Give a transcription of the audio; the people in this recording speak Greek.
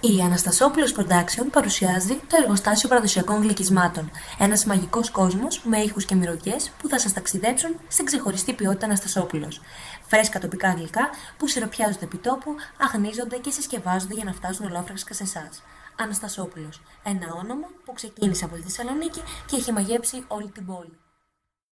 Η Αναστασόπουλος Production παρουσιάζει το εργοστάσιο παραδοσιακών γλυκισμάτων. Ένας μαγικός κόσμος με ήχους και μυρωδιές που θα σας ταξιδέψουν στην ξεχωριστή ποιότητα Αναστασόπουλος. Φρέσκα τοπικά γλυκά που σιροπιάζονται επί τόπου, αγνίζονται και συσκευάζονται για να φτάσουν ολόφραξκα σε εσάς. Αναστασόπουλος. Ένα όνομα που ξεκίνησε από τη Θεσσαλονίκη και έχει μαγέψει όλη την πόλη.